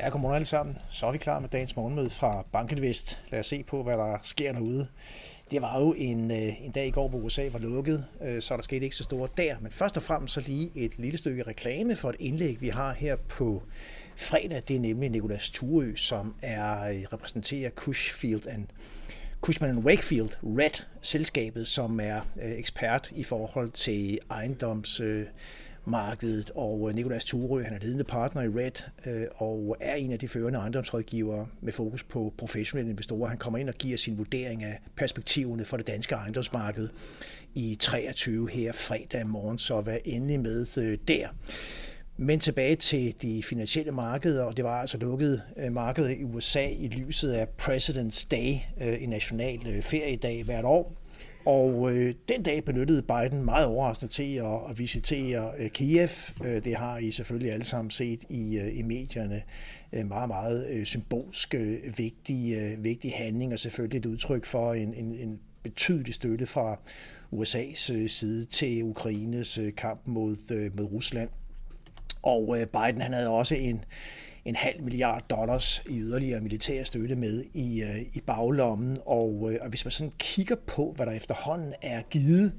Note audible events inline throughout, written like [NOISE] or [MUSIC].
Ja, godmorgen alle sammen. Så er vi klar med dagens morgenmøde fra Bankinvest. Lad os se på, hvad der sker derude. Det var jo en, øh, en dag i går, hvor USA var lukket, øh, så der skete ikke så store der. Men først og fremmest så lige et lille stykke reklame for et indlæg, vi har her på fredag. Det er nemlig Nikolas Thureø, som er øh, repræsenterer Cushfield and Cushman Wakefield Red, selskabet, som er ekspert i forhold til ejendoms markedet, og øh, Nikolas Thurø, han er ledende partner i Red, øh, og er en af de førende ejendomsrådgivere med fokus på professionelle investorer. Han kommer ind og giver sin vurdering af perspektiverne for det danske ejendomsmarked i 23 her fredag morgen, så vær endelig med øh, der. Men tilbage til de finansielle markeder, og det var altså lukket markedet i USA i lyset af President's Day, en national feriedag hvert år. Og øh, den dag benyttede Biden meget overraskende til at, at visitere øh, Kiev. Øh, det har I selvfølgelig alle sammen set i, øh, i medierne. Øh, meget, meget øh, symbolsk øh, vigtig, øh, vigtig handling, og selvfølgelig et udtryk for en, en, en betydelig støtte fra USA's øh, side til Ukraines øh, kamp mod, øh, mod Rusland. Og øh, Biden han havde også en, en halv milliard dollars i yderligere militær støtte med i, øh, i baglommen. Og, øh, og hvis man sådan kigger på, hvad der efterhånden er givet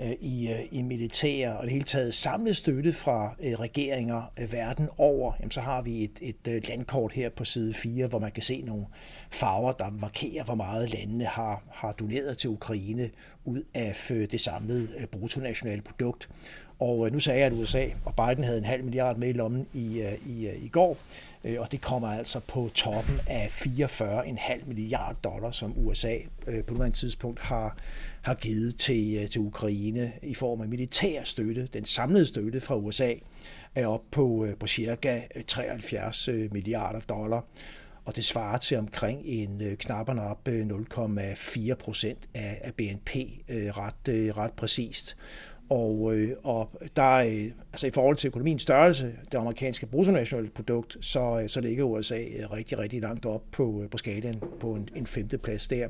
øh, i, øh, i militær og det hele taget samlet støtte fra øh, regeringer øh, verden over, jamen så har vi et, et landkort her på side 4, hvor man kan se nogle farver, der markerer, hvor meget landene har, har doneret til Ukraine ud af det samlede øh, bruttonationale produkt. Og øh, nu sagde jeg, at USA og Biden havde en halv milliard med i lommen i, øh, i, i går, og det kommer altså på toppen af 44,5 milliard dollar, som USA på nuværende tidspunkt har, har givet til, til Ukraine i form af militær støtte. Den samlede støtte fra USA er op på, på cirka 73 milliarder dollar og det svarer til omkring en øh, knap op øh, 0,4 procent af BNP øh, ret, ret præcist. Og, øh, og der øh, altså i forhold til økonomiens størrelse, det amerikanske bruttonationale produkt, så, øh, så ligger USA rigtig, rigtig langt op på, på skalaen på en, en femteplads der.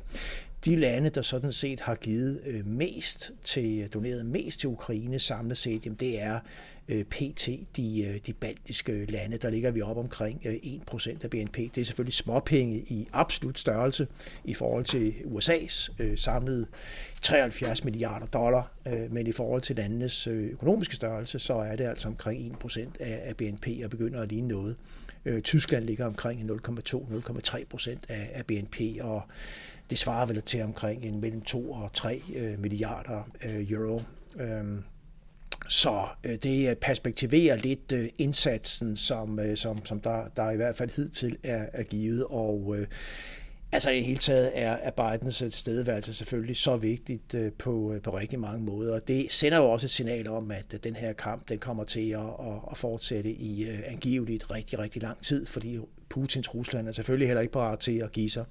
De lande, der sådan set har givet øh, mest til, doneret mest til Ukraine samlet set, jamen det er øh, PT, de, øh, de baltiske lande, der ligger vi op omkring 1% af BNP. Det er selvfølgelig småpenge i absolut størrelse i forhold til USA's samlede 73 milliarder dollar, men i forhold til landenes økonomiske størrelse, så er det altså omkring 1% af BNP og begynder at ligne noget. Øh, Tyskland ligger omkring 0,2-0,3 procent af af BNP, og det svarer vel til omkring en mellem 2 og 3 øh, milliarder øh, euro. Øhm, så det perspektiverer lidt indsatsen, som, som, som der, der i hvert fald hidtil er, er givet, og Altså i hele taget er, er Bidens øh, tilstedeværelse selvfølgelig så vigtigt øh, på, øh, på rigtig mange måder. Det sender jo også et signal om, at den her kamp den kommer til at, at fortsætte i angiveligt rigtig, rigtig lang tid, fordi Putins Rusland er selvfølgelig heller ikke parat til at give sig.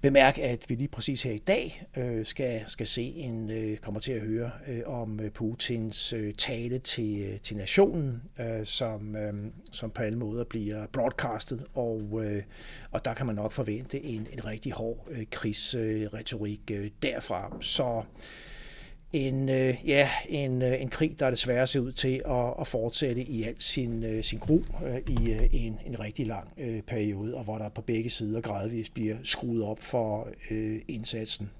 Bemærk, at vi lige præcis her i dag øh, skal, skal se en, øh, kommer til at høre øh, om øh, Putins øh, tale til, øh, til nationen, øh, som, øh, som på alle måder bliver broadcastet, og, øh, og der kan man nok forvente en, en rigtig hård øh, krigsretorik øh, derfra. Så en, øh, ja, en, øh, en krig, der desværre ser ud til at, at fortsætte i al sin, øh, sin gru øh, i øh, en, en rigtig lang øh, periode, og hvor der på begge sider gradvist bliver skruet op for øh, indsatsen.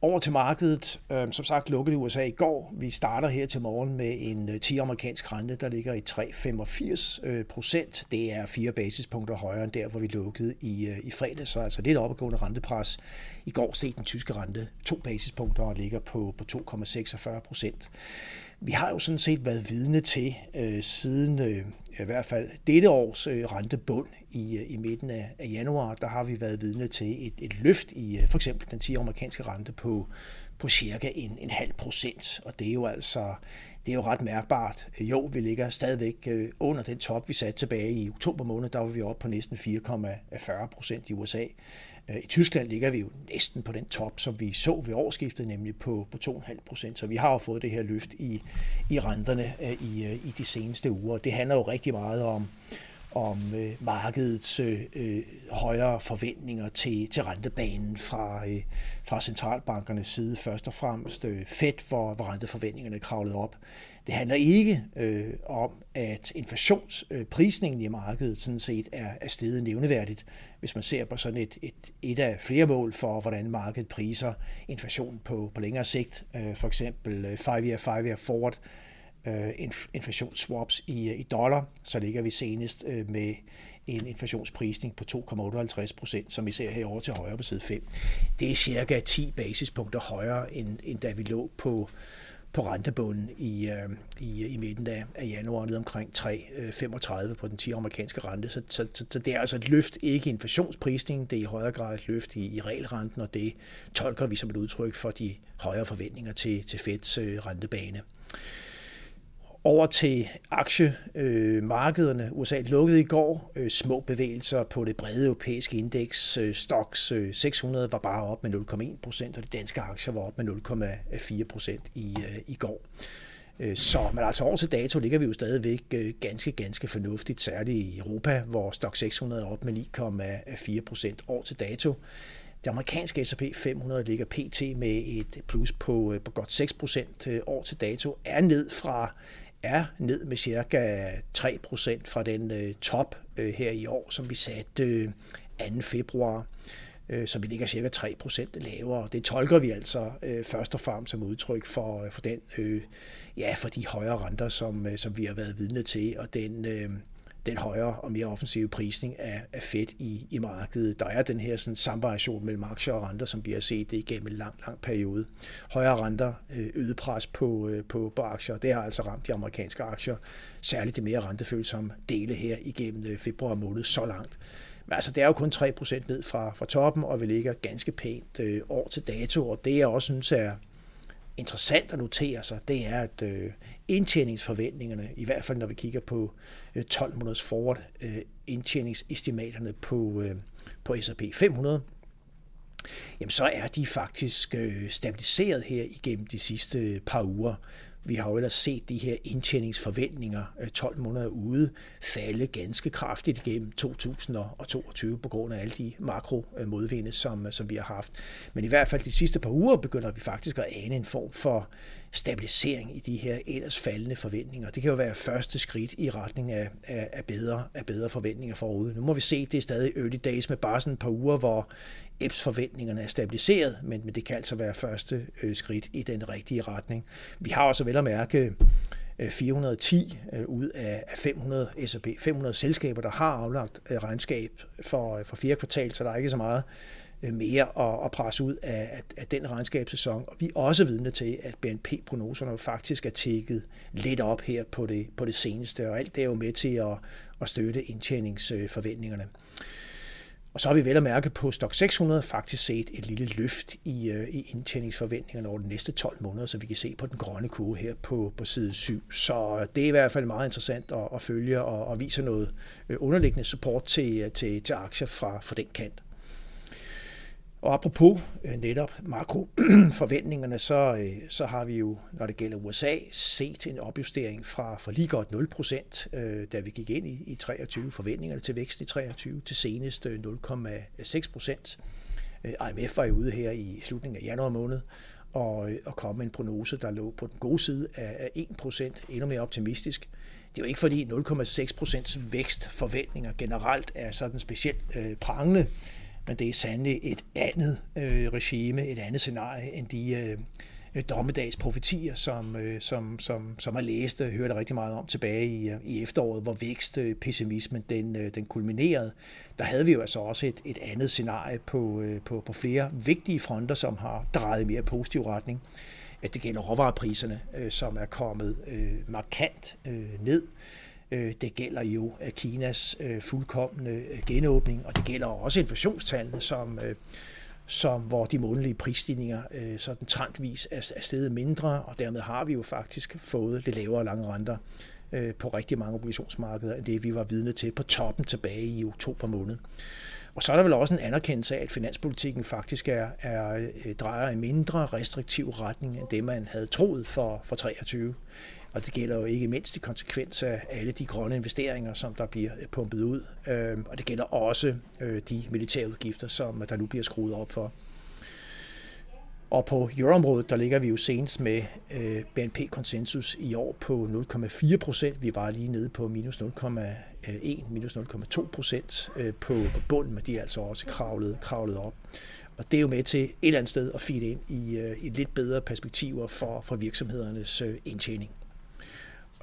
Over til markedet. Øh, som sagt lukkede USA i går. Vi starter her til morgen med en øh, 10 amerikansk rente, der ligger i 3,85 øh, procent. Det er fire basispunkter højere end der, hvor vi lukkede i, øh, i fredag, så altså lidt opadgående rentepres. I går steg den tyske rente to basispunkter og ligger på, på 2,46 procent. Vi har jo sådan set været vidne til øh, siden øh, i hvert fald dette års øh, rentebund i, øh, i midten af, af januar, der har vi været vidne til et, et løft i øh, for eksempel den 10 amerikanske rente på, på cirka en, en halv procent. Og det er jo altså det er jo ret mærkbart. Jo, vi ligger stadigvæk under den top, vi satte tilbage i oktober måned. Der var vi oppe på næsten 4,40 procent i USA. Øh, I Tyskland ligger vi jo næsten på den top, som vi så ved årsskiftet, nemlig på, på 2,5 procent. Så vi har jo fået det her løft i, i renterne øh, i, øh, i de seneste uger. Det handler jo rigtig meget om, om øh, markedets øh, øh, højere forventninger til, til rentebanen fra, øh, fra centralbankernes side. Først og fremmest øh, Fed, hvor, hvor renteforventningerne kravlede op. Det handler ikke øh, om, at inflationsprisningen øh, i markedet sådan set er, er steget nævneværdigt. Hvis man ser på sådan et, et, et af flere mål for, hvordan markedet priser inflation på, på længere sigt, øh, for eksempel øh, 5-year, 5-year forward, øh, inflationsswaps i, øh, i dollar, så ligger vi senest øh, med en inflationsprisning på 2,58 procent, som vi ser herovre til højre på side 5. Det er cirka 10 basispunkter højere, end, end da vi lå på, på rentebunden i, øh, i, i midten af, af januar, ned omkring 3,35 øh, på den 10 amerikanske rente. Så, så, så, så det er altså et løft, ikke inflationsprisning, det er i højere grad et løft i, i regelrenten, og det tolker vi som et udtryk for de højere forventninger til, til Feds øh, rentebane. Over til aktiemarkederne. Øh, USA lukkede i går. Øh, små bevægelser på det brede europæiske indeks. Øh, stocks 600 var bare op med 0,1 procent, og de danske aktier var op med 0,4 procent i, i går. Så, men altså over til dato ligger vi jo stadigvæk ganske, ganske fornuftigt, særligt i Europa, hvor Stock 600 er op med 9,4 procent år til dato. Det amerikanske S&P 500 ligger pt. med et plus på, på godt 6 procent år til dato, er ned fra er ned med cirka 3% fra den øh, top øh, her i år, som vi satte øh, 2. februar. Øh, så vi ligger cirka 3% lavere. Det tolker vi altså øh, først og fremmest som udtryk for, øh, for den øh, ja, for de højere renter, som, øh, som vi har været vidne til, og den, øh, den højere og mere offensive prisning af, af Fed i, i markedet. Der er den her sådan, samvariation mellem aktier og renter, som vi har set det igennem en lang, lang periode. Højere renter, øh, øget pres på, øh, på, på aktier, det har altså ramt de amerikanske aktier, særligt det mere rentefølsomme dele her igennem øh, februar måned så langt. Men altså, det er jo kun 3% ned fra, fra toppen, og vi ligger ganske pænt øh, år til dato, og det jeg også synes er interessant at notere sig, det er, at øh, indtjeningsforventningerne, i hvert fald når vi kigger på øh, 12 måneders forward, øh, indtjeningsestimaterne på, øh, på S&P 500, jamen så er de faktisk stabiliseret her igennem de sidste par uger. Vi har jo ellers set de her indtjeningsforventninger øh, 12 måneder ude falde ganske kraftigt igennem 2022 på grund af alle de makromodvinde, øh, som, øh, som vi har haft. Men i hvert fald de sidste par uger begynder vi faktisk at ane en form for stabilisering i de her ellers faldende forventninger. Det kan jo være første skridt i retning af, af, af, bedre, af bedre forventninger forude. Nu må vi se, det er stadig early days med bare sådan et par uger, hvor EPS-forventningerne er stabiliseret, men, men det kan altså være første øh, skridt i den rigtige retning. Vi har også vel at mærke øh, 410 øh, ud af 500 S&P 500 selskaber, der har aflagt øh, regnskab for, for fire kvartal, så der er ikke så meget Øh, mere at, at presse ud af, af den regnskabssæson. Og vi er også vidne til, at BNP-prognoserne faktisk er tækket lidt op her på det, på det seneste, og alt det er jo med til at, at støtte indtjeningsforventningerne. Og så har vi vel at mærke på Stock 600 faktisk set et lille løft i, øh, i indtjeningsforventningerne over de næste 12 måneder, så vi kan se på den grønne kurve her på, på side 7. Så det er i hvert fald meget interessant at, at følge og, og viser noget øh, underliggende support til, øh, til, til aktier fra, fra den kant. Og apropos øh, netop makroforventningerne, [CLEARS THROAT] så, øh, så har vi jo, når det gælder USA, set en opjustering fra, fra lige godt 0%, øh, da vi gik ind i, i 23 forventningerne til vækst i 23 til senest øh, 0,6%. Øh, IMF var jo ude her i slutningen af januar måned og, øh, og kom med en prognose, der lå på den gode side af 1%, endnu mere optimistisk. Det er jo ikke fordi 0,6% vækstforventninger generelt er sådan specielt øh, prangende, men det er sandelig et andet øh, regime, et andet scenarie end de øh, øh dommedagsprofetier, som, øh, som, som, som jeg læste og øh, hørte rigtig meget om tilbage i, øh, i efteråret, hvor vækstpessimismen den, øh, den kulminerede. Der havde vi jo altså også et, et andet scenarie på, øh, på, på flere vigtige fronter, som har drejet i mere positiv retning. At det gælder råvarepriserne, øh, som er kommet øh, markant øh, ned. Øh, det gælder jo øh, Kinas øh, fuldkommende øh, genåbning, og det gælder også inflationstallene, som, som hvor de månedlige prisstigninger sådan trendvis er, er steget mindre, og dermed har vi jo faktisk fået lidt lavere lange renter på rigtig mange obligationsmarkeder, end det vi var vidne til på toppen tilbage i oktober måned. Og så er der vel også en anerkendelse af, at finanspolitikken faktisk er, er drejer i mindre restriktiv retning end det, man havde troet for, for 23. Og det gælder jo ikke mindst i konsekvens af alle de grønne investeringer, som der bliver pumpet ud. Øh, og det gælder også øh, de militære udgifter, som der nu bliver skruet op for. Og på euroområdet, der ligger vi jo senest med øh, BNP-konsensus i år på 0,4 procent. Vi var lige nede på minus 0,1, minus 0,2 procent øh, på, på bunden, men de er altså også kravlet, kravlet op. Og det er jo med til et eller andet sted at feede ind i, i lidt bedre perspektiver for, for virksomhedernes indtjening.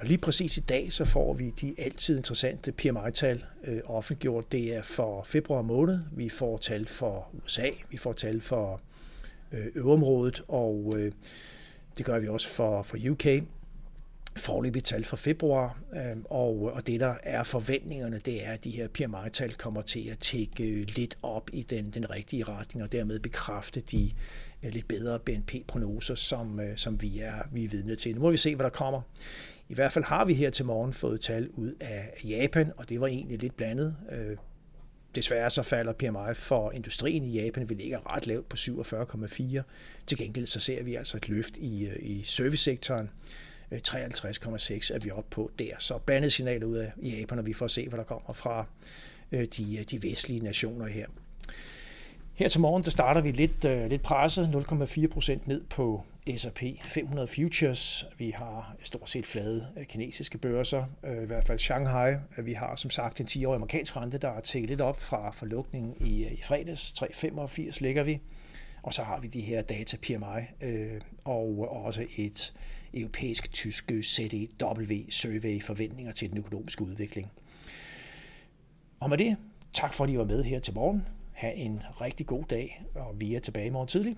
Og lige præcis i dag, så får vi de altid interessante PMI-tal øh, offentliggjort. Det er for februar måned. Vi får tal for USA, vi får tal for øh, og øh, det gør vi også for, for UK. Forløbige tal for februar, øh, og, og det der er forventningerne, det er, at de her PMI-tal kommer til at tække øh, lidt op i den, den rigtige retning, og dermed bekræfte de øh, lidt bedre BNP-prognoser, som, øh, som vi er, vi er vidne til. Nu må vi se, hvad der kommer. I hvert fald har vi her til morgen fået tal ud af Japan, og det var egentlig lidt blandet. Øh, desværre så falder PMI for industrien i Japan. Vi ligger ret lavt på 47,4. Til gengæld så ser vi altså et løft i, øh, i servicesektoren. Øh, 53,6 er vi oppe på der. Så blandet signal ud af Japan, og vi får se, hvad der kommer fra de, de vestlige nationer her. Her til morgen, der starter vi lidt, øh, lidt presset, 0,4 procent ned på S&P 500 Futures. Vi har stort set flade øh, kinesiske børser, øh, i hvert fald Shanghai. Vi har som sagt en 10-årig amerikansk rente, der er tækket lidt op fra forlukningen i, øh, i fredags. 3,85 ligger vi. Og så har vi de her data PMI øh, og også et europæisk-tysk CDW-survey forventninger til den økonomiske udvikling. Og med det, tak fordi I var med her til morgen. Ha' en rigtig god dag, og vi er tilbage i morgen tidlig.